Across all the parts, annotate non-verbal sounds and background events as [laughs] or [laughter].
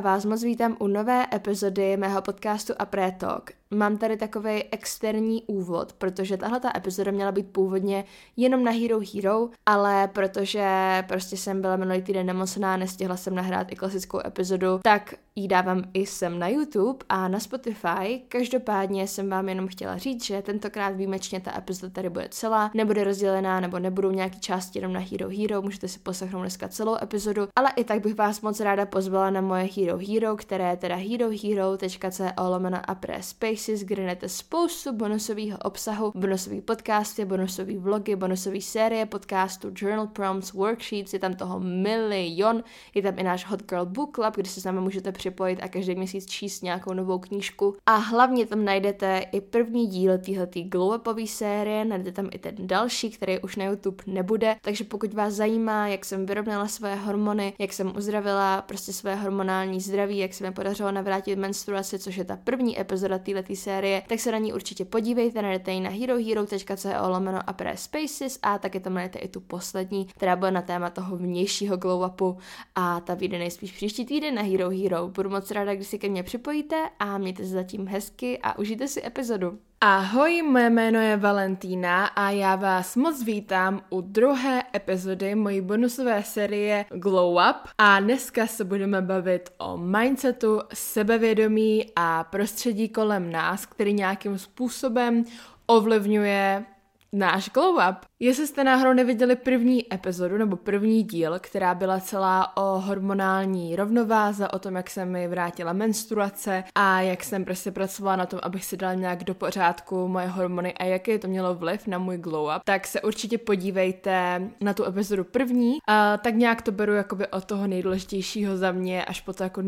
Vás moc vítám u nové epizody mého podcastu Apré Talk. Mám tady takový externí úvod, protože tahle ta epizoda měla být původně jenom na Hero Hero, ale protože prostě jsem byla minulý týden nemocná, nestihla jsem nahrát i klasickou epizodu, tak ji dávám i sem na YouTube a na Spotify. Každopádně jsem vám jenom chtěla říct, že tentokrát výjimečně ta epizoda tady bude celá, nebude rozdělená nebo nebudou nějaký části jenom na Hero Hero, můžete si poslechnout dneska celou epizodu, ale i tak bych vás moc ráda pozvala na moje Hero Hero, které je teda herohero.co lomeno a Space Kde najdete spoustu bonusového obsahu, bonusový podcasty, bonusové vlogy, bonusové série podcastů, journal prompts, worksheets, je tam toho milion, je tam i náš Hot Girl Book Club, kde se s námi můžete připojit a každý měsíc číst nějakou novou knížku. A hlavně tam najdete i první díl téhletý glow upové série, najdete tam i ten další, který už na YouTube nebude, takže pokud vás zajímá, jak jsem vyrovnala své hormony, jak jsem uzdravila prostě své hormonální zdraví, jak se mi podařilo navrátit menstruaci, což je ta první epizoda této série, tak se na ní určitě podívejte, najdete ji na herohero.co lomeno a pre spaces a taky tam najdete i tu poslední, která bude na téma toho vnějšího glow upu a ta vyjde nejspíš příští týden na Hero Hero. Budu moc ráda, když si ke mně připojíte a mějte se zatím hezky a užijte si epizodu. Ahoj, moje jméno je Valentína a já vás moc vítám u druhé epizody mojí bonusové série Glow Up. A dneska se budeme bavit o mindsetu, sebevědomí a prostředí kolem nás, který nějakým způsobem ovlivňuje náš glow up. Jestli jste náhodou neviděli první epizodu nebo první díl, která byla celá o hormonální rovnováze, o tom, jak se mi vrátila menstruace a jak jsem prostě pracovala na tom, abych si dala nějak do pořádku moje hormony a jaký to mělo vliv na můj glow up, tak se určitě podívejte na tu epizodu první. A tak nějak to beru jakoby od toho nejdůležitějšího za mě až po to jako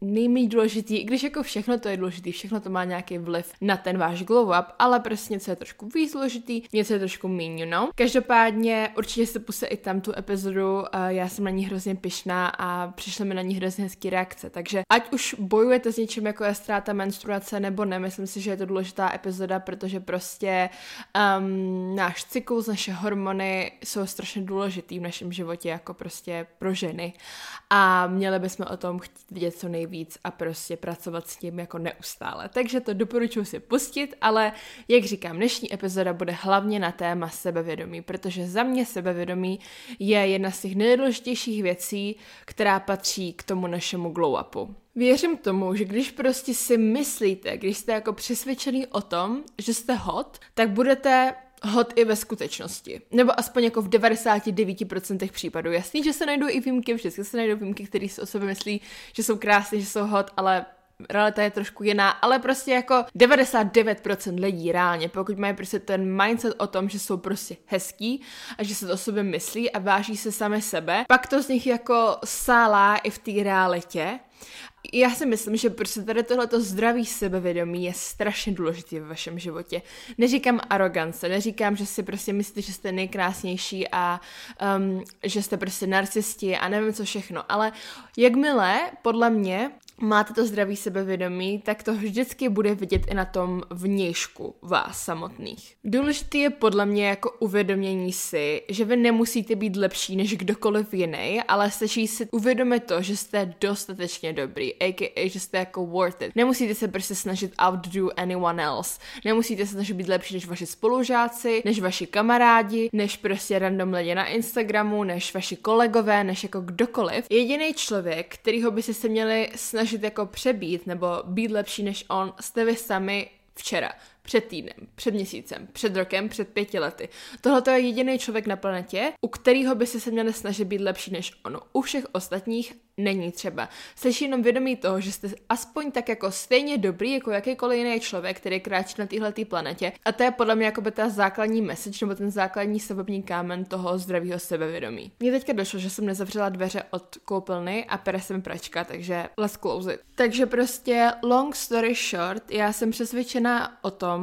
nejméně důležitý, i když jako všechno to je důležitý, všechno to má nějaký vliv na ten váš glow up, ale prostě něco je trošku víc důležitý, něco je trošku méně, no. Každopádně určitě se puse i tam tu epizodu, já jsem na ní hrozně pyšná a přišly mi na ní hrozně hezký reakce, takže ať už bojujete s něčím jako je ztráta menstruace nebo ne, myslím si, že je to důležitá epizoda, protože prostě um, náš cyklus, naše hormony jsou strašně důležitý v našem životě jako prostě pro ženy a měli bychom o tom chtít vidět co nejvíc a prostě pracovat s tím jako neustále. Takže to doporučuji si pustit, ale jak říkám, dnešní epizoda bude hlavně na téma sebevědomí, protože za mě sebevědomí je jedna z těch nejdůležitějších věcí, která patří k tomu našemu glow upu. Věřím tomu, že když prostě si myslíte, když jste jako přesvědčený o tom, že jste hot, tak budete hot i ve skutečnosti. Nebo aspoň jako v 99% případů. Jasný, že se najdou i výjimky, vždycky se najdou výjimky, které si o sobě myslí, že jsou krásné, že jsou hot, ale realita je trošku jiná, ale prostě jako 99% lidí reálně, pokud mají prostě ten mindset o tom, že jsou prostě hezký a že se to o sobě myslí a váží se sami sebe, pak to z nich jako sálá i v té realitě já si myslím, že prostě tady tohleto zdravý sebevědomí je strašně důležitý ve vašem životě. Neříkám arogance, neříkám, že si prostě myslíte, že jste nejkrásnější a um, že jste prostě narcisti a nevím co všechno, ale jakmile, podle mě, máte to zdravý sebevědomí, tak to vždycky bude vidět i na tom vnějšku vás samotných. Důležité je podle mě jako uvědomění si, že vy nemusíte být lepší než kdokoliv jiný, ale stačí si uvědomit to, že jste dostatečně dobrý, a.k.a. že jste jako worth it. Nemusíte se prostě snažit outdo anyone else. Nemusíte se snažit být lepší než vaši spolužáci, než vaši kamarádi, než prostě random lidi na Instagramu, než vaši kolegové, než jako kdokoliv. Jediný člověk, kterýho by se měli snažit snažit jako přebít nebo být lepší než on, jste vy sami včera, před týdnem, před měsícem, před rokem, před pěti lety. Tohle je jediný člověk na planetě, u kterého by se měli snažit být lepší než on. U všech ostatních není třeba. Jste jenom vědomí toho, že jste aspoň tak jako stejně dobrý jako jakýkoliv jiný člověk, který kráčí na téhle planetě. A to je podle mě jako by ta základní message nebo ten základní stavební kámen toho zdravého sebevědomí. Mně teďka došlo, že jsem nezavřela dveře od koupelny a pere jsem pračka, takže let's close it. Takže prostě long story short, já jsem přesvědčená o tom,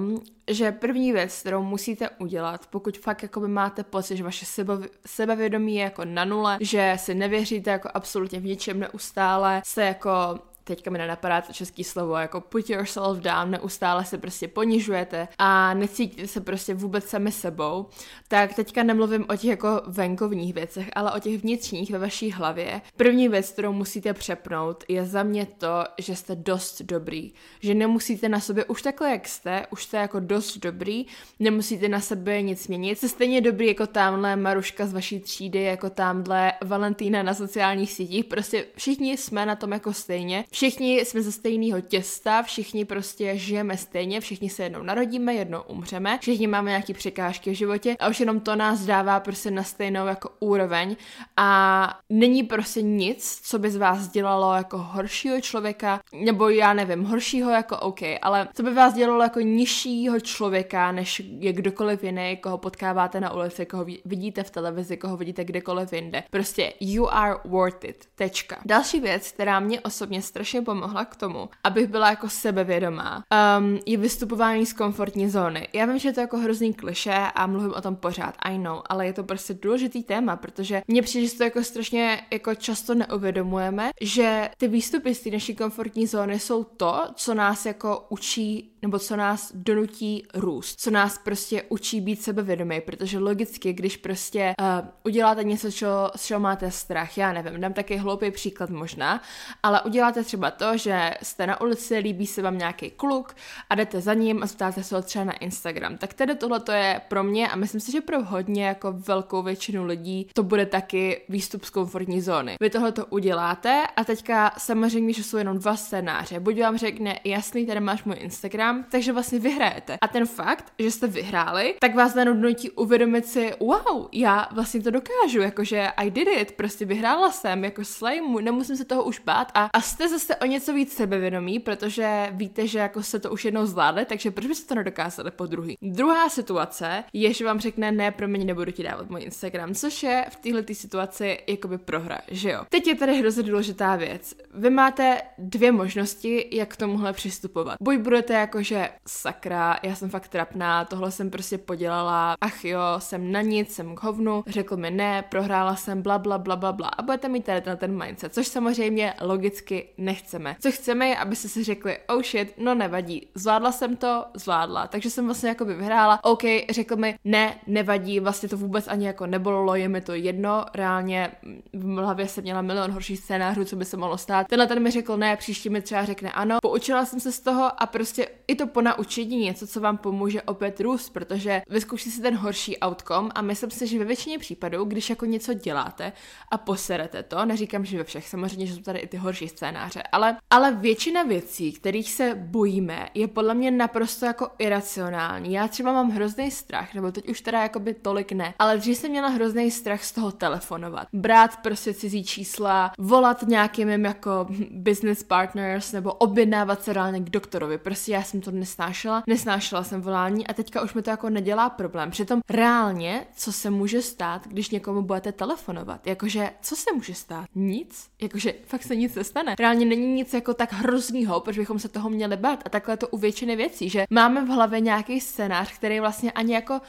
že první věc, kterou musíte udělat, pokud fakt jakoby máte pocit, že vaše sebe, sebevědomí je jako na nule, že si nevěříte jako absolutně v ničem neustále, jste jako teďka mi nenapadá to český slovo, jako put yourself down, neustále se prostě ponižujete a necítíte se prostě vůbec sami sebou, tak teďka nemluvím o těch jako venkovních věcech, ale o těch vnitřních ve vaší hlavě. První věc, kterou musíte přepnout, je za mě to, že jste dost dobrý. Že nemusíte na sobě už takhle, jak jste, už jste jako dost dobrý, nemusíte na sebe nic měnit. Jste stejně dobrý jako tamhle Maruška z vaší třídy, jako tamhle Valentína na sociálních sítích. Prostě všichni jsme na tom jako stejně. Všichni jsme ze stejného těsta, všichni prostě žijeme stejně, všichni se jednou narodíme, jednou umřeme, všichni máme nějaké překážky v životě a už jenom to nás dává prostě na stejnou jako úroveň a není prostě nic, co by z vás dělalo jako horšího člověka, nebo já nevím, horšího jako OK, ale co by vás dělalo jako nižšího člověka, než je kdokoliv jiný, koho potkáváte na ulici, koho vidíte v televizi, koho vidíte kdekoliv jinde. Prostě you are worth it. Tečka. Další věc, která mě osobně strašně pomohla k tomu, abych byla jako sebevědomá, um, je vystupování z komfortní zóny. Já vím, že je to jako hrozný kliše a mluvím o tom pořád, I know, ale je to prostě důležitý téma, protože mně přijde, že to jako strašně jako často neuvědomujeme, že ty výstupy z té naší komfortní zóny jsou to, co nás jako učí nebo co nás donutí růst, co nás prostě učí být sebevědomý, protože logicky, když prostě uh, uděláte něco, čo, z čeho máte strach, já nevím, dám taky hloupý příklad možná, ale uděláte třeba to, že jste na ulici, líbí se vám nějaký kluk a jdete za ním a zeptáte se ho třeba na Instagram. Tak tedy tohle to je pro mě a myslím si, že pro hodně jako velkou většinu lidí to bude taky výstup z komfortní zóny. Vy tohle to uděláte a teďka samozřejmě, že jsou jenom dva scénáře. Buď vám řekne, jasný, tady máš můj Instagram, takže vlastně vyhrajete. A ten fakt, že jste vyhráli, tak vás nutí uvědomit si, wow, já vlastně to dokážu, jakože I did it, prostě vyhrála jsem, jako slay, nemusím se toho už bát a, a jste zase o něco víc sebevědomí, protože víte, že jako se to už jednou zvládli, takže proč byste to nedokázali po druhý. Druhá situace je, že vám řekne, ne, pro mě nebudu ti dávat můj Instagram, což je v této situaci jakoby prohra, že jo. Teď je tady hrozně důležitá věc. Vy máte dvě možnosti, jak k tomuhle přistupovat. Buď budete jako, že sakra, já jsem fakt trapná, tohle jsem prostě podělala, ach jo, jsem na nic, jsem k hovnu, řekl mi ne, prohrála jsem, bla, bla, bla, bla, bla. A budete mít tady na ten mindset, což samozřejmě logicky nechceme. Co chceme je, aby si řekli, oh shit, no nevadí, zvládla jsem to, zvládla, takže jsem vlastně jako by vyhrála, OK, řekl mi, ne, nevadí, vlastně to vůbec ani jako nebolilo, je mi to jedno, reálně v hlavě jsem měla milion horších scénářů, co by se mohlo stát. Tenhle ten mi řekl ne, příští mi třeba řekne ano, poučila jsem se z toho a prostě i to po naučení něco, co vám pomůže opět růst, protože vyzkoušíte si ten horší outcome a myslím si, že ve většině případů, když jako něco děláte a poserete to, neříkám, že ve všech, samozřejmě, že jsou tady i ty horší scénáře, ale, ale většina věcí, kterých se bojíme, je podle mě naprosto jako iracionální. Já třeba mám hrozný strach, nebo teď už teda jako by tolik ne, ale dřív jsem měla hrozný strach z toho telefonovat. Brát prostě cizí čísla, volat nějakým jako business partners, nebo objednávat se reálně k doktorovi. Prostě já jsem to nesnášela, nesnášela jsem volání a teďka už mi to jako nedělá problém. Přitom reálně, co se může stát, když někomu budete telefonovat? Jakože, co se může stát? Nic? Jakože, fakt se nic nestane. Reálně není nic jako tak hroznýho, proč bychom se toho měli bát. A takhle to u většiny věcí, že máme v hlavě nějaký scénář, který vlastně ani jako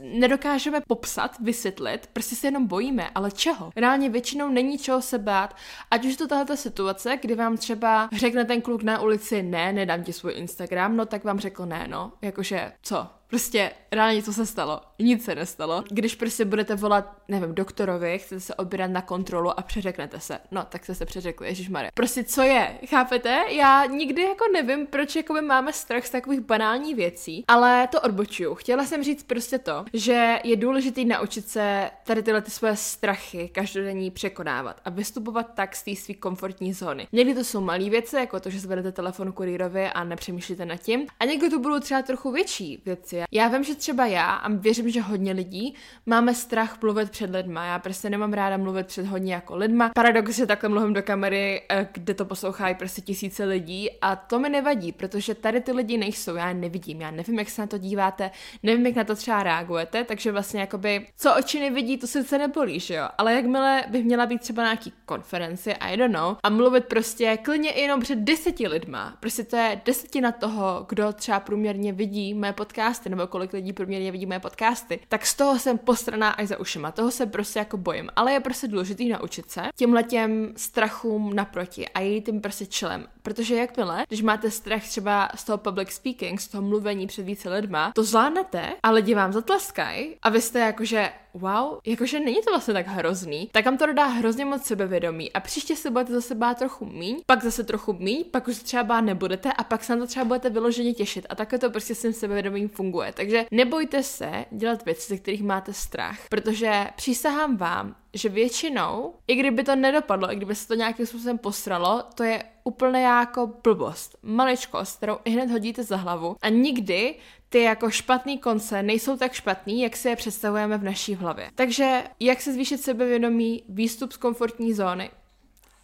nedokážeme popsat, vysvětlit, prostě se jenom bojíme, ale čeho? Reálně většinou není čeho se bát, ať už to tahle situace, kdy vám třeba řekne ten kluk na ulici, ne, nedám ti svůj Instagram, no tak vám řekl ne, no, jakože co, Prostě reálně co se stalo? Nic se nestalo. Když prostě budete volat, nevím, doktorovi, chcete se objednat na kontrolu a přeřeknete se. No, tak jste se přeřekli, Ježíš Maria. Prostě co je? Chápete? Já nikdy jako nevím, proč jako my máme strach z takových banálních věcí, ale to odbočuju. Chtěla jsem říct prostě to, že je důležité naučit se tady tyhle ty svoje strachy každodenní překonávat a vystupovat tak z té své komfortní zóny. Někdy to jsou malé věci, jako to, že zvedete telefon kurýrovi a nepřemýšlíte nad tím, a někdy to budou třeba trochu větší věci, já vím, že třeba já, a věřím, že hodně lidí, máme strach mluvit před lidma. Já prostě nemám ráda mluvit před hodně jako lidma. Paradoxně takhle mluvím do kamery, eh, kde to poslouchají prostě tisíce lidí. A to mi nevadí, protože tady ty lidi nejsou, já je nevidím, já nevím, jak se na to díváte, nevím, jak na to třeba reagujete, takže vlastně jakoby, co oči nevidí, to sice nebolí, že jo, ale jakmile bych měla být třeba na nějaký konferenci, I don't know, a mluvit prostě klidně jenom před deseti lidma, prostě to je desetina toho, kdo třeba průměrně vidí mé podcasty nebo kolik lidí průměrně vidí moje podcasty, tak z toho jsem postraná až za ušima. Toho se prostě jako bojím. Ale je prostě důležitý naučit se těm strachům naproti a jít tím prostě čelem. Protože jakmile, když máte strach třeba z toho public speaking, z toho mluvení před více lidma, to zvládnete a lidi vám zatleskají a vy jste jakože wow, jakože není to vlastně tak hrozný, tak vám to dodá hrozně moc sebevědomí a příště se budete zase bát trochu míň, pak zase trochu míň, pak už třeba bát nebudete a pak se na to třeba budete vyloženě těšit a takhle to prostě s tím sebevědomím funguje. Takže nebojte se dělat věci, ze kterých máte strach, protože přísahám vám, že většinou, i kdyby to nedopadlo, i kdyby se to nějakým způsobem posralo, to je úplně jako blbost, maličkost, kterou i hned hodíte za hlavu a nikdy ty jako špatný konce nejsou tak špatný, jak si je představujeme v naší hlavě. Takže jak se zvýšit sebevědomí, výstup z komfortní zóny,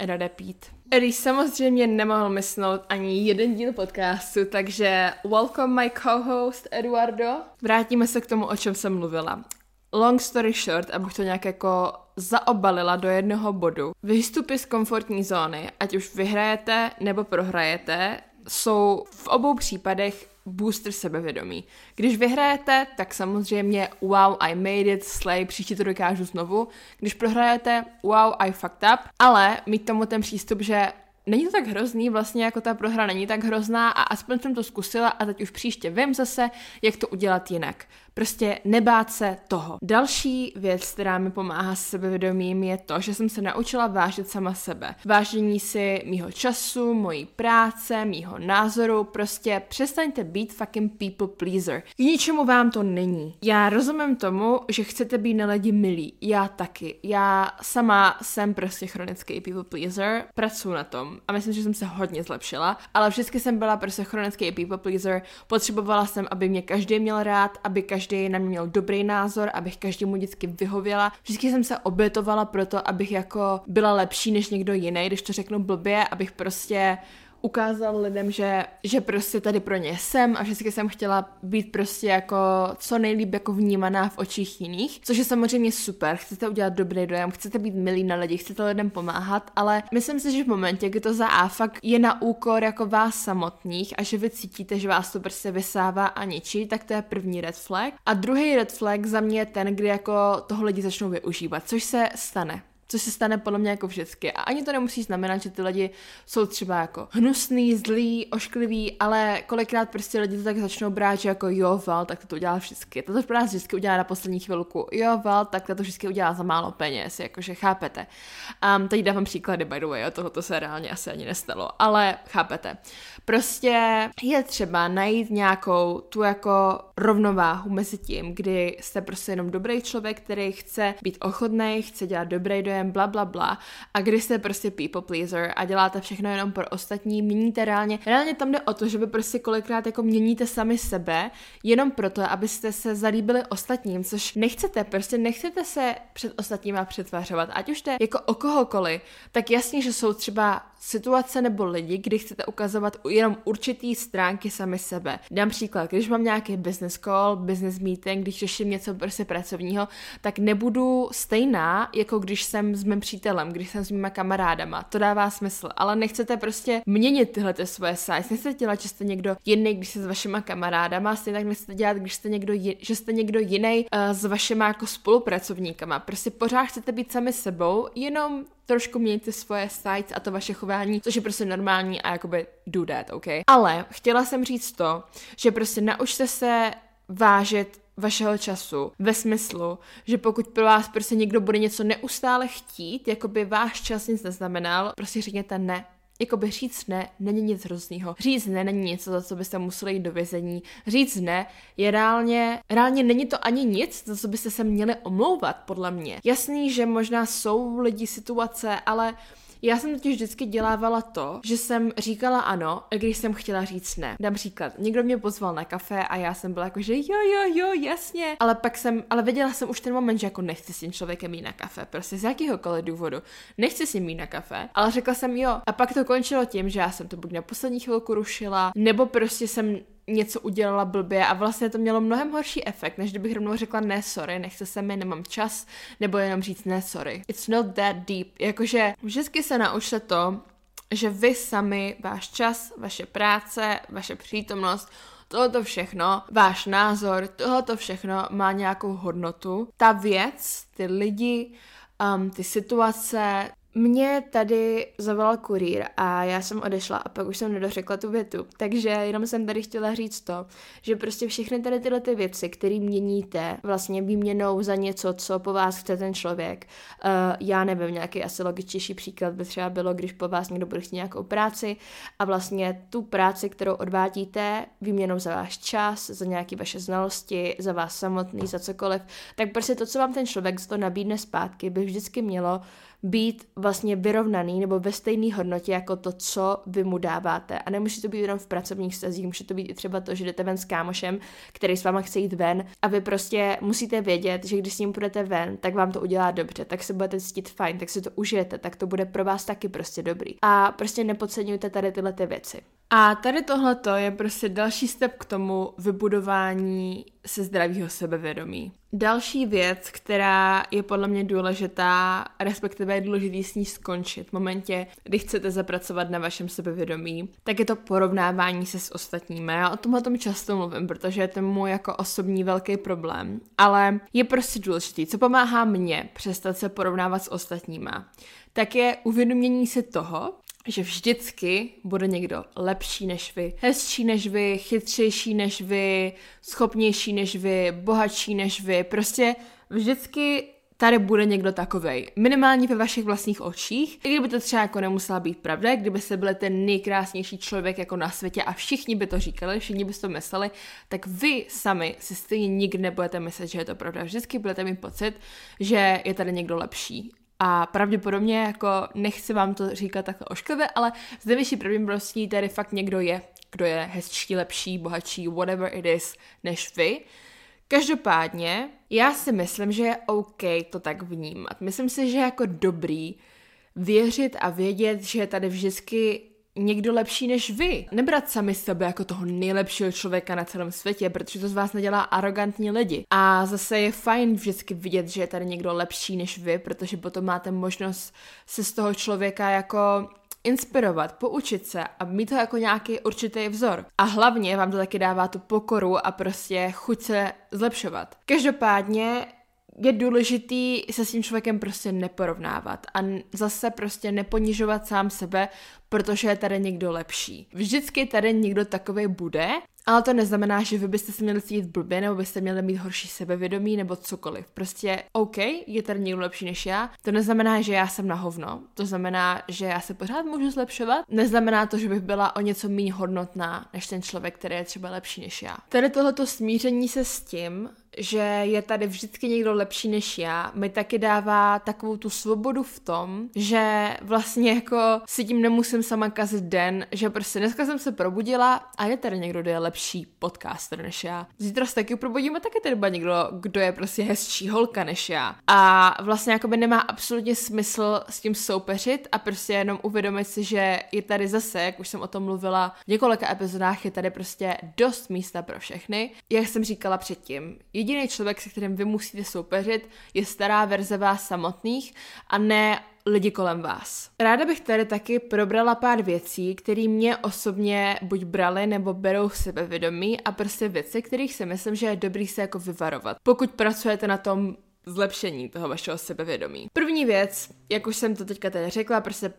Rade pít. Eddie samozřejmě nemohl mysnout ani jeden díl podcastu, takže welcome my co-host Eduardo. Vrátíme se k tomu, o čem jsem mluvila. Long story short, abych to nějak jako zaobalila do jednoho bodu. Výstupy z komfortní zóny, ať už vyhrajete nebo prohrajete, jsou v obou případech booster sebevědomí. Když vyhrajete, tak samozřejmě wow, I made it, slay, příště to dokážu znovu. Když prohrajete, wow, I fucked up, ale mít tomu ten přístup, že není to tak hrozný, vlastně jako ta prohra není tak hrozná a aspoň jsem to zkusila a teď už příště vím zase, jak to udělat jinak. Prostě nebát se toho. Další věc, která mi pomáhá s sebevědomím, je to, že jsem se naučila vážit sama sebe. Vážení si mýho času, mojí práce, mýho názoru, prostě přestaňte být fucking people pleaser. K ničemu vám to není. Já rozumím tomu, že chcete být na lidi milí. Já taky. Já sama jsem prostě chronický people pleaser, pracuji na tom a myslím, že jsem se hodně zlepšila, ale vždycky jsem byla prostě chronický people pleaser. Potřebovala jsem, aby mě každý měl rád, aby každý na mě měl dobrý názor, abych každému vždycky vyhověla. Vždycky jsem se obětovala proto, abych jako byla lepší než někdo jiný, když to řeknu blbě, abych prostě ukázal lidem, že, že prostě tady pro ně jsem a vždycky jsem chtěla být prostě jako co nejlíp jako vnímaná v očích jiných, což je samozřejmě super, chcete udělat dobrý dojem, chcete být milí na lidi, chcete lidem pomáhat, ale myslím si, že v momentě, kdy to za A fakt je na úkor jako vás samotných a že vy cítíte, že vás to prostě vysává a ničí, tak to je první red flag. A druhý red flag za mě je ten, kdy jako toho lidi začnou využívat, což se stane což se stane podle mě jako vždycky. A ani to nemusí znamenat, že ty lidi jsou třeba jako hnusný, zlý, ošklivý, ale kolikrát prostě lidi to tak začnou brát, že jako jo, val, tak to, to udělá vždycky. To to pro nás vždycky udělá na poslední chvilku. Jo, val, tak to, to vždycky udělá za málo peněz, jakože chápete. Um, teď dávám příklady, by the way, a tohoto se reálně asi ani nestalo, ale chápete. Prostě je třeba najít nějakou tu jako rovnováhu mezi tím, kdy jste prostě jenom dobrý člověk, který chce být ochotný, chce dělat dobrý dojem, bla, bla, bla, a kdy jste prostě people pleaser a děláte všechno jenom pro ostatní, měníte reálně. Reálně tam jde o to, že vy prostě kolikrát jako měníte sami sebe, jenom proto, abyste se zalíbili ostatním, což nechcete, prostě nechcete se před ostatníma přetvářovat, ať už jde jako o kohokoliv, tak jasně, že jsou třeba situace nebo lidi, kdy chcete ukazovat jenom určitý stránky sami sebe. Dám příklad, když mám nějaký business call, business meeting, když řeším něco prostě pracovního, tak nebudu stejná, jako když jsem s mým přítelem, když jsem s mýma kamarádama. To dává smysl, ale nechcete prostě měnit tyhle ty svoje size. Nechcete dělat, že jste někdo jiný, když jste s vašima kamarádama, stejně tak nechcete dělat, když jste někdo, že jste někdo jiný uh, s vašima jako spolupracovníkama. Prostě pořád chcete být sami sebou, jenom trošku mějte svoje sites a to vaše chování, což je prostě normální a jakoby do that, ok? Ale chtěla jsem říct to, že prostě naučte se vážit vašeho času ve smyslu, že pokud pro vás prostě někdo bude něco neustále chtít, jako by váš čas nic neznamenal, prostě řekněte ne, Jakoby říct ne není nic hroznýho. Říct ne není něco, za co byste museli jít do vězení. Říct ne je reálně, reálně není to ani nic, za co byste se měli omlouvat, podle mě. Jasný, že možná jsou lidi situace, ale já jsem totiž vždycky dělávala to, že jsem říkala ano, když jsem chtěla říct ne. Dám příklad, někdo mě pozval na kafe a já jsem byla jako, že jo, jo, jo, jasně. Ale pak jsem, ale věděla jsem už ten moment, že jako nechci s tím člověkem jít na kafe, prostě z jakýhokoliv důvodu. Nechci si mít na kafe, ale řekla jsem jo. A pak to končilo tím, že já jsem to buď na poslední chvilku rušila, nebo prostě jsem něco udělala blbě a vlastně to mělo mnohem horší efekt, než kdybych rovnou řekla ne sorry, nechce se mi, nemám čas, nebo jenom říct ne sorry. It's not that deep. Jakože vždycky se naučte to, že vy sami, váš čas, vaše práce, vaše přítomnost tohoto všechno, váš názor, tohoto všechno má nějakou hodnotu. Ta věc, ty lidi, um, ty situace, mě tady zavolal kurýr a já jsem odešla a pak už jsem nedořekla tu větu. Takže jenom jsem tady chtěla říct to, že prostě všechny tady tyhle ty věci, které měníte vlastně výměnou za něco, co po vás chce ten člověk. Uh, já nevím, nějaký asi logičtější příklad by třeba bylo, když po vás někdo bude chtít nějakou práci a vlastně tu práci, kterou odvádíte výměnou za váš čas, za nějaké vaše znalosti, za vás samotný, za cokoliv, tak prostě to, co vám ten člověk za to nabídne zpátky, by vždycky mělo být vlastně vyrovnaný nebo ve stejné hodnotě jako to, co vy mu dáváte. A nemusí to být jenom v pracovních stazích, může to být i třeba to, že jdete ven s kámošem, který s váma chce jít ven a vy prostě musíte vědět, že když s ním půjdete ven, tak vám to udělá dobře, tak se budete cítit fajn, tak si to užijete, tak to bude pro vás taky prostě dobrý. A prostě nepodceňujte tady tyhle ty věci. A tady tohleto je prostě další step k tomu vybudování se zdravého sebevědomí. Další věc, která je podle mě důležitá, respektive je důležitý s ní skončit v momentě, kdy chcete zapracovat na vašem sebevědomí, tak je to porovnávání se s ostatními. Já o tom o tom často mluvím, protože je to můj jako osobní velký problém. Ale je prostě důležitý, co pomáhá mně přestat se porovnávat s ostatníma, tak je uvědomění si toho, že vždycky bude někdo lepší než vy, hezčí než vy, chytřejší než vy, schopnější než vy, bohatší než vy. Prostě vždycky tady bude někdo takovej. Minimálně ve vašich vlastních očích. I kdyby to třeba jako nemusela být pravda, kdyby se byli ten nejkrásnější člověk jako na světě a všichni by to říkali, všichni by to mysleli, tak vy sami si stejně nikdy nebudete myslet, že je to pravda. Vždycky budete mít pocit, že je tady někdo lepší. A pravděpodobně, jako nechci vám to říkat takhle ošklivé, ale z nejvyšší pravděpodobností tady fakt někdo je, kdo je hezčí, lepší, bohatší, whatever it is, než vy. Každopádně, já si myslím, že je OK to tak vnímat. Myslím si, že je jako dobrý věřit a vědět, že je tady vždycky někdo lepší než vy. Nebrat sami sebe jako toho nejlepšího člověka na celém světě, protože to z vás nedělá arrogantní lidi. A zase je fajn vždycky vidět, že je tady někdo lepší než vy, protože potom máte možnost se z toho člověka jako inspirovat, poučit se a mít to jako nějaký určitý vzor. A hlavně vám to taky dává tu pokoru a prostě chuť se zlepšovat. Každopádně je důležitý se s tím člověkem prostě neporovnávat a zase prostě neponižovat sám sebe, protože je tady někdo lepší. Vždycky tady někdo takový bude, ale to neznamená, že vy byste se měli cítit blbě, nebo byste měli mít horší sebevědomí, nebo cokoliv. Prostě OK, je tady někdo lepší než já. To neznamená, že já jsem na hovno. To znamená, že já se pořád můžu zlepšovat. Neznamená to, že bych byla o něco méně hodnotná než ten člověk, který je třeba lepší než já. Tady tohleto smíření se s tím, že je tady vždycky někdo lepší než já, mi taky dává takovou tu svobodu v tom, že vlastně jako si tím nemusím sama kazit den, že prostě dneska jsem se probudila a je tady někdo, kdo je lepší podcaster než já. Zítra se taky probudíme, taky tady bude někdo, kdo je prostě hezčí holka než já. A vlastně jako by nemá absolutně smysl s tím soupeřit a prostě jenom uvědomit si, že je tady zase, jak už jsem o tom mluvila v několika epizodách, je tady prostě dost místa pro všechny. Jak jsem říkala předtím, jediný člověk, se kterým vy musíte soupeřit, je stará verze vás samotných a ne lidi kolem vás. Ráda bych tady taky probrala pár věcí, které mě osobně buď brali nebo berou sebevědomí a prostě věci, kterých si myslím, že je dobrý se jako vyvarovat. Pokud pracujete na tom zlepšení toho vašeho sebevědomí. První věc, jak už jsem to teďka tady řekla, prostě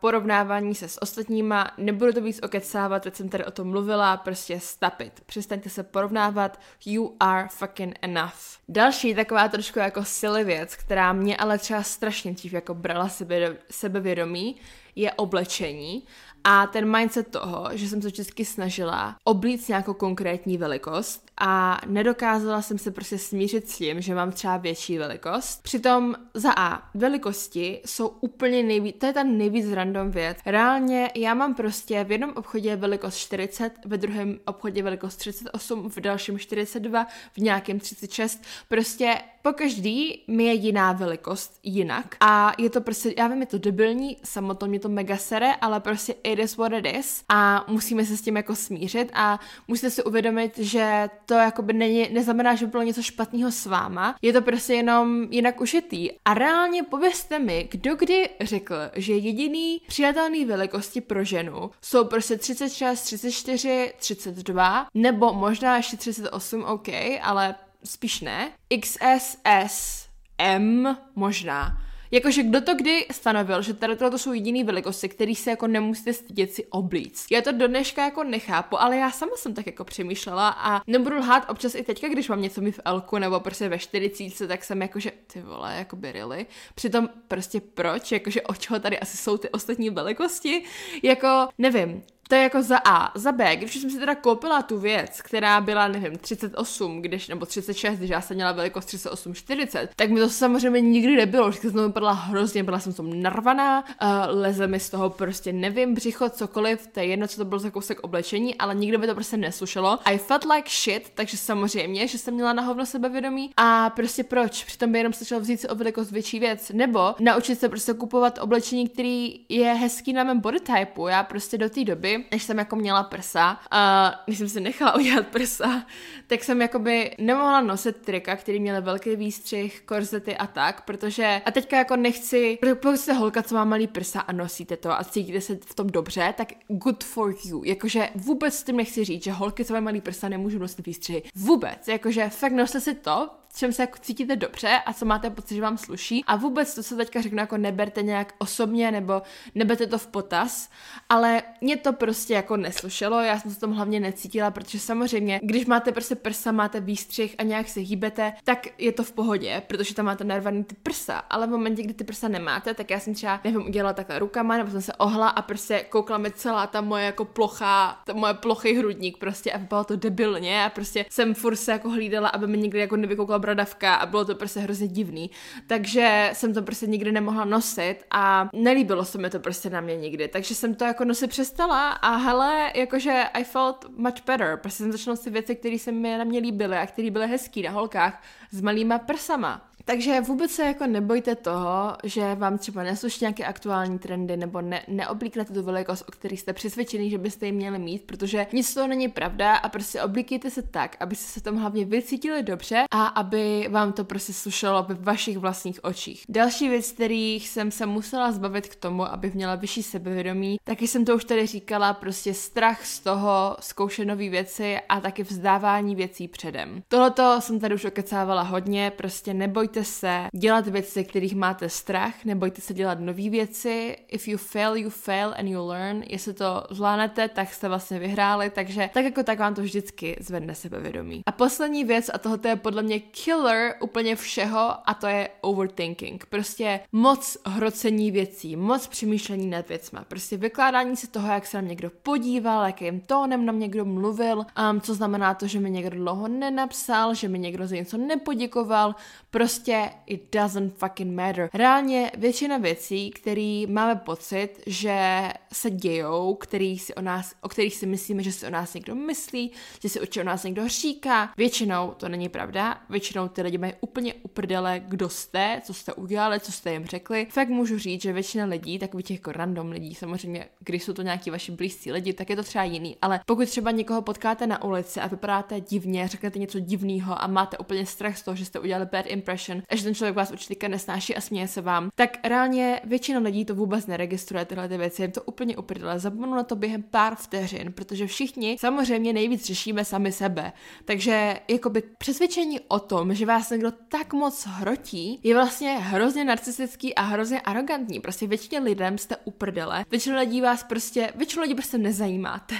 porovnávání se s ostatníma, nebudu to víc okecávat, teď jsem tady o tom mluvila, prostě stop it. Přestaňte se porovnávat, you are fucking enough. Další taková trošku jako silly věc, která mě ale třeba strašně dřív jako brala sebe, sebevědomí, je oblečení a ten mindset toho, že jsem se vždycky snažila oblíct nějakou konkrétní velikost a nedokázala jsem se prostě smířit s tím, že mám třeba větší velikost. Přitom za A, velikosti jsou úplně nejvíc, to je ta nejvíc random věc. Reálně já mám prostě v jednom obchodě velikost 40, ve druhém obchodě velikost 38, v dalším 42, v nějakém 36. Prostě po každý mi je jiná velikost jinak a je to prostě, já vím, je to debilní, samotně mě to mega sere, ale prostě it is what it is a musíme se s tím jako smířit a musíte si uvědomit, že to jakoby není, neznamená, že by bylo něco špatného s váma, je to prostě jenom jinak ušitý. A reálně povězte mi, kdo kdy řekl, že jediný přijatelný velikosti pro ženu jsou prostě 36, 34, 32, nebo možná ještě 38, OK, ale spíš ne. XSS, M možná. Jakože kdo to kdy stanovil, že tady to jsou jediný velikosti, který se jako nemusíte stydět si oblíct. Já to do dneška jako nechápu, ale já sama jsem tak jako přemýšlela a nebudu lhát občas i teďka, když mám něco mi v Elku nebo prostě ve 40, tak jsem jakože ty vole, jako by really. Přitom prostě proč, jakože od čeho tady asi jsou ty ostatní velikosti, jako nevím, to je jako za A. Za B, když jsem si teda koupila tu věc, která byla, nevím, 38, když, nebo 36, když já jsem měla velikost 38, 40, tak mi to samozřejmě nikdy nebylo. Vždycky jsem vypadala hrozně, byla jsem tom narvaná, uh, leze mi z toho prostě, nevím, břicho, cokoliv, to je jedno, co to bylo za kousek oblečení, ale nikdo by to prostě neslušelo. I felt like shit, takže samozřejmě, že jsem měla na hovno sebevědomí a prostě proč? Přitom by jenom stačilo vzít si o velikost větší věc, nebo naučit se prostě kupovat oblečení, který je hezký na mém body typeu. Já prostě do té doby než jsem jako měla prsa, a když jsem si nechala [laughs] udělat prsa, tak jsem jakoby nemohla nosit trika, který měly velký výstřih, korzety a tak, protože a teďka jako nechci, pokud jste holka, co má malý prsa a nosíte to a cítíte se v tom dobře, tak good for you. Jakože vůbec s tím nechci říct, že holky, co mají malý prsa, nemůžou nosit výstřihy. Vůbec. Jakože fakt noste si to, čem se jako cítíte dobře a co máte pocit, že vám sluší. A vůbec to, co teďka řeknu, jako neberte nějak osobně nebo neberte to v potaz, ale mě to prostě jako neslušelo, já jsem se tom hlavně necítila, protože samozřejmě, když máte prostě prsa, máte výstřih a nějak se hýbete, tak je to v pohodě, protože tam máte narvaný ty prsa, ale v momentě, kdy ty prsa nemáte, tak já jsem třeba, nevím, udělala takhle rukama, nebo jsem se ohla a prostě koukla mi celá ta moje jako plochá, ta moje plochý hrudník prostě a vypadalo to debilně a prostě jsem furt se jako hlídala, aby mi nikdy jako nevykoukla bradavka a bylo to prostě hrozně divný. Takže jsem to prostě nikdy nemohla nosit a nelíbilo se mi to prostě na mě nikdy. Takže jsem to jako nosit přestala a hele, jakože I felt much better. Prostě jsem začala si věci, které se mi na mě líbily a které byly hezký na holkách s malýma prsama. Takže vůbec se jako nebojte toho, že vám třeba nesluší nějaké aktuální trendy nebo ne, neoblíknete tu velikost, o který jste přesvědčený, že byste ji měli mít, protože nic toho není pravda a prostě oblíkejte se tak, abyste se tom hlavně vycítili dobře a aby vám to prostě slušelo ve vašich vlastních očích. Další věc, kterých jsem se musela zbavit k tomu, aby měla vyšší sebevědomí, taky jsem to už tady říkala, prostě strach z toho zkoušet nové věci a taky vzdávání věcí předem. Tohleto jsem tady už okecávala hodně, prostě nebojte nebojte se dělat věci, kterých máte strach, nebojte se dělat nové věci. If you fail, you fail and you learn. Jestli to zvládnete, tak jste vlastně vyhráli, takže tak jako tak vám to vždycky zvedne sebevědomí. A poslední věc, a tohle je podle mě killer úplně všeho, a to je overthinking. Prostě moc hrocení věcí, moc přemýšlení nad věcma, prostě vykládání si toho, jak se na někdo podíval, jakým tónem na mě někdo mluvil, um, co znamená to, že mi někdo dlouho nenapsal, že mi někdo za něco nepoděkoval, prostě prostě it doesn't fucking matter. Reálně většina věcí, které máme pocit, že se dějou, který si o, nás, o kterých si myslíme, že si o nás někdo myslí, že si o nás někdo říká, většinou to není pravda. Většinou ty lidi mají úplně uprdele, kdo jste, co jste udělali, co jste jim řekli. Fakt můžu říct, že většina lidí, takových těch jako random lidí, samozřejmě, když jsou to nějaký vaši blízcí lidi, tak je to třeba jiný. Ale pokud třeba někoho potkáte na ulici a vypadáte divně, řeknete něco divného a máte úplně strach z toho, že jste udělali bad impression, emotion a že ten člověk vás určitě nesnáší a směje se vám, tak reálně většina lidí to vůbec neregistruje tyhle ty věci, jim to úplně uprdele, zapomenu na to během pár vteřin, protože všichni samozřejmě nejvíc řešíme sami sebe. Takže jakoby přesvědčení o tom, že vás někdo tak moc hrotí, je vlastně hrozně narcistický a hrozně arrogantní. Prostě většině lidem jste uprdele, většina lidí vás prostě, většinu lidí prostě nezajímáte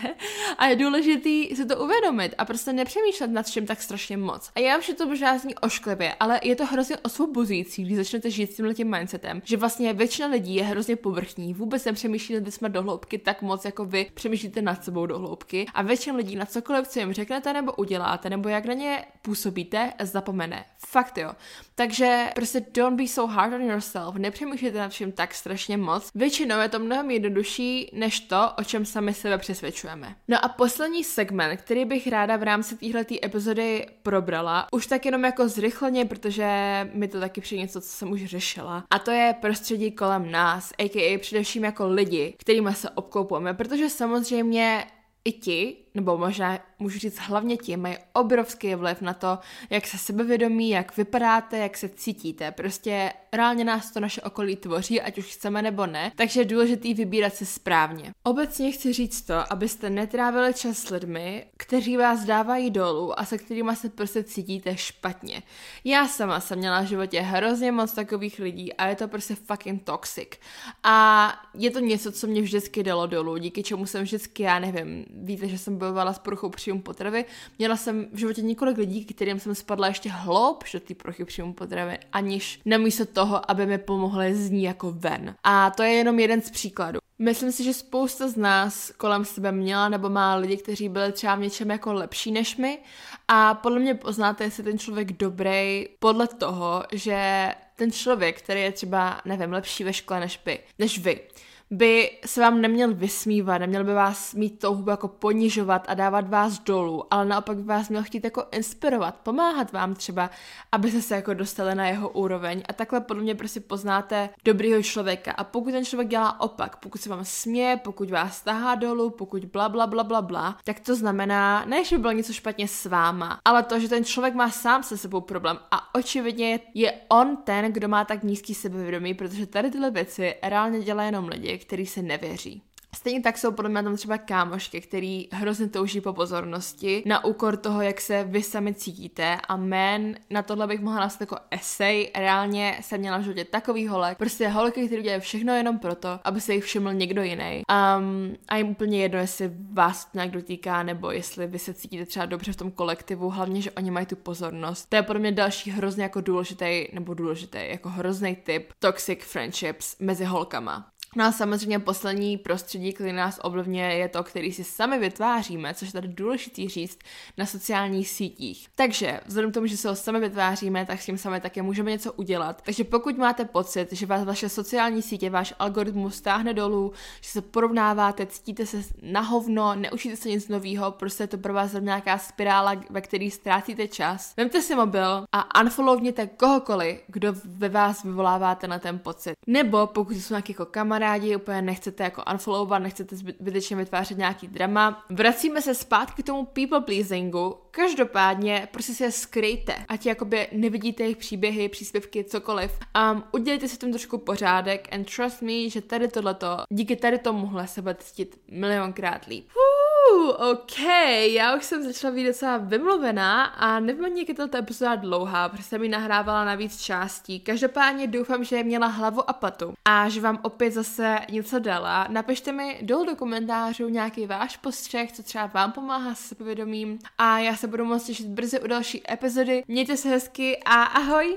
a je důležitý si to uvědomit a prostě nepřemýšlet nad čím tak strašně moc. A já vím, že to možná zní ošklivě, ale je to hrozně osvobozující, když začnete žít s tímhle tím mindsetem, že vlastně většina lidí je hrozně povrchní, vůbec nepřemýšlí nad věcmi do hloubky tak moc, jako vy přemýšlíte nad sebou do hloubky a většina lidí na cokoliv, co jim řeknete nebo uděláte, nebo jak na ně působíte, zapomene. Fakt jo. Takže prostě don't be so hard on yourself, nepřemýšlejte nad vším tak strašně moc. Většinou je to mnohem jednodušší, než to, o čem sami sebe přesvědčujeme. No a poslední segment, který bych ráda v rámci téhle epizody probrala, už tak jenom jako zrychleně, protože mi to taky přijde něco, co jsem už řešila. A to je prostředí kolem nás, a.k.a. především jako lidi, kterými se obklopujeme, protože samozřejmě i ti, nebo možná můžu říct hlavně ti, mají obrovský vliv na to, jak se sebevědomí, jak vypadáte, jak se cítíte. Prostě reálně nás to naše okolí tvoří, ať už chceme nebo ne, takže je důležitý vybírat se správně. Obecně chci říct to, abyste netrávili čas s lidmi, kteří vás dávají dolů a se kterými se prostě cítíte špatně. Já sama jsem měla v životě hrozně moc takových lidí a je to prostě fucking toxic. A je to něco, co mě vždycky dalo dolů, díky čemu jsem vždycky, já nevím, víte, že jsem bojovala s poruchou příjmu potravy. Měla jsem v životě několik lidí, kterým jsem spadla ještě hloub do té poruchy příjmu potravy, aniž namísto toho, aby mi pomohly z ní jako ven. A to je jenom jeden z příkladů. Myslím si, že spousta z nás kolem sebe měla nebo má lidi, kteří byli třeba v něčem jako lepší než my a podle mě poznáte, jestli ten člověk dobrý podle toho, že ten člověk, který je třeba, nevím, lepší ve škole než vy, než vy, by se vám neměl vysmívat, neměl by vás mít touhu jako ponižovat a dávat vás dolů, ale naopak by vás měl chtít jako inspirovat, pomáhat vám třeba, aby se jako dostali na jeho úroveň. A takhle podle mě prostě poznáte dobrýho člověka. A pokud ten člověk dělá opak, pokud se vám směje, pokud vás tahá dolů, pokud bla bla bla bla bla, tak to znamená, ne, že by bylo něco špatně s váma, ale to, že ten člověk má sám se sebou problém. A očividně je on ten, kdo má tak nízký sebevědomí, protože tady tyhle věci reálně dělá jenom lidi, který se nevěří. Stejně tak jsou podle mě tam třeba kámošky, který hrozně touží po pozornosti na úkor toho, jak se vy sami cítíte a men, na tohle bych mohla napsat jako esej, reálně jsem měla v životě takový holek, prostě holky, který dělají všechno jenom proto, aby se jich všiml někdo jiný. Um, a jim úplně jedno, jestli vás to nějak dotýká, nebo jestli vy se cítíte třeba dobře v tom kolektivu, hlavně, že oni mají tu pozornost. To je podle mě další hrozně jako důležitý, nebo důležitý, jako hrozný typ toxic friendships mezi holkama. No a samozřejmě poslední prostředí, který nás ovlivňuje, je to, který si sami vytváříme, což je tady důležitý říct na sociálních sítích. Takže vzhledem k tomu, že se ho sami vytváříme, tak s tím sami také můžeme něco udělat. Takže pokud máte pocit, že vás vaše sociální sítě, váš algoritmus stáhne dolů, že se porovnáváte, cítíte se na hovno, neučíte se nic nového, prostě je to pro vás nějaká spirála, ve které ztrácíte čas. Vemte si mobil a unfollowněte kohokoliv, kdo ve vás vyvoláváte na ten pocit. Nebo pokud jsou nějaký jako kamarádi, rádi, úplně nechcete jako unfollowovat, nechcete zbytečně vytvářet nějaký drama. Vracíme se zpátky k tomu people pleasingu. Každopádně prostě si je skryjte, ať jakoby nevidíte jejich příběhy, příspěvky, cokoliv. Um, udělejte si tom trošku pořádek and trust me, že tady tohleto, díky tady tomuhle se budete cítit milionkrát líp. Uh! OK, já už jsem začala být docela vymluvená a nevím jak je tato epizoda dlouhá, protože jsem ji nahrávala na víc částí. Každopádně doufám, že měla hlavu a patu a že vám opět zase něco dala. Napište mi dolů do komentářů nějaký váš postřeh, co třeba vám pomáhá s sebevědomím a já se budu moc těšit brzy u další epizody. Mějte se hezky a ahoj!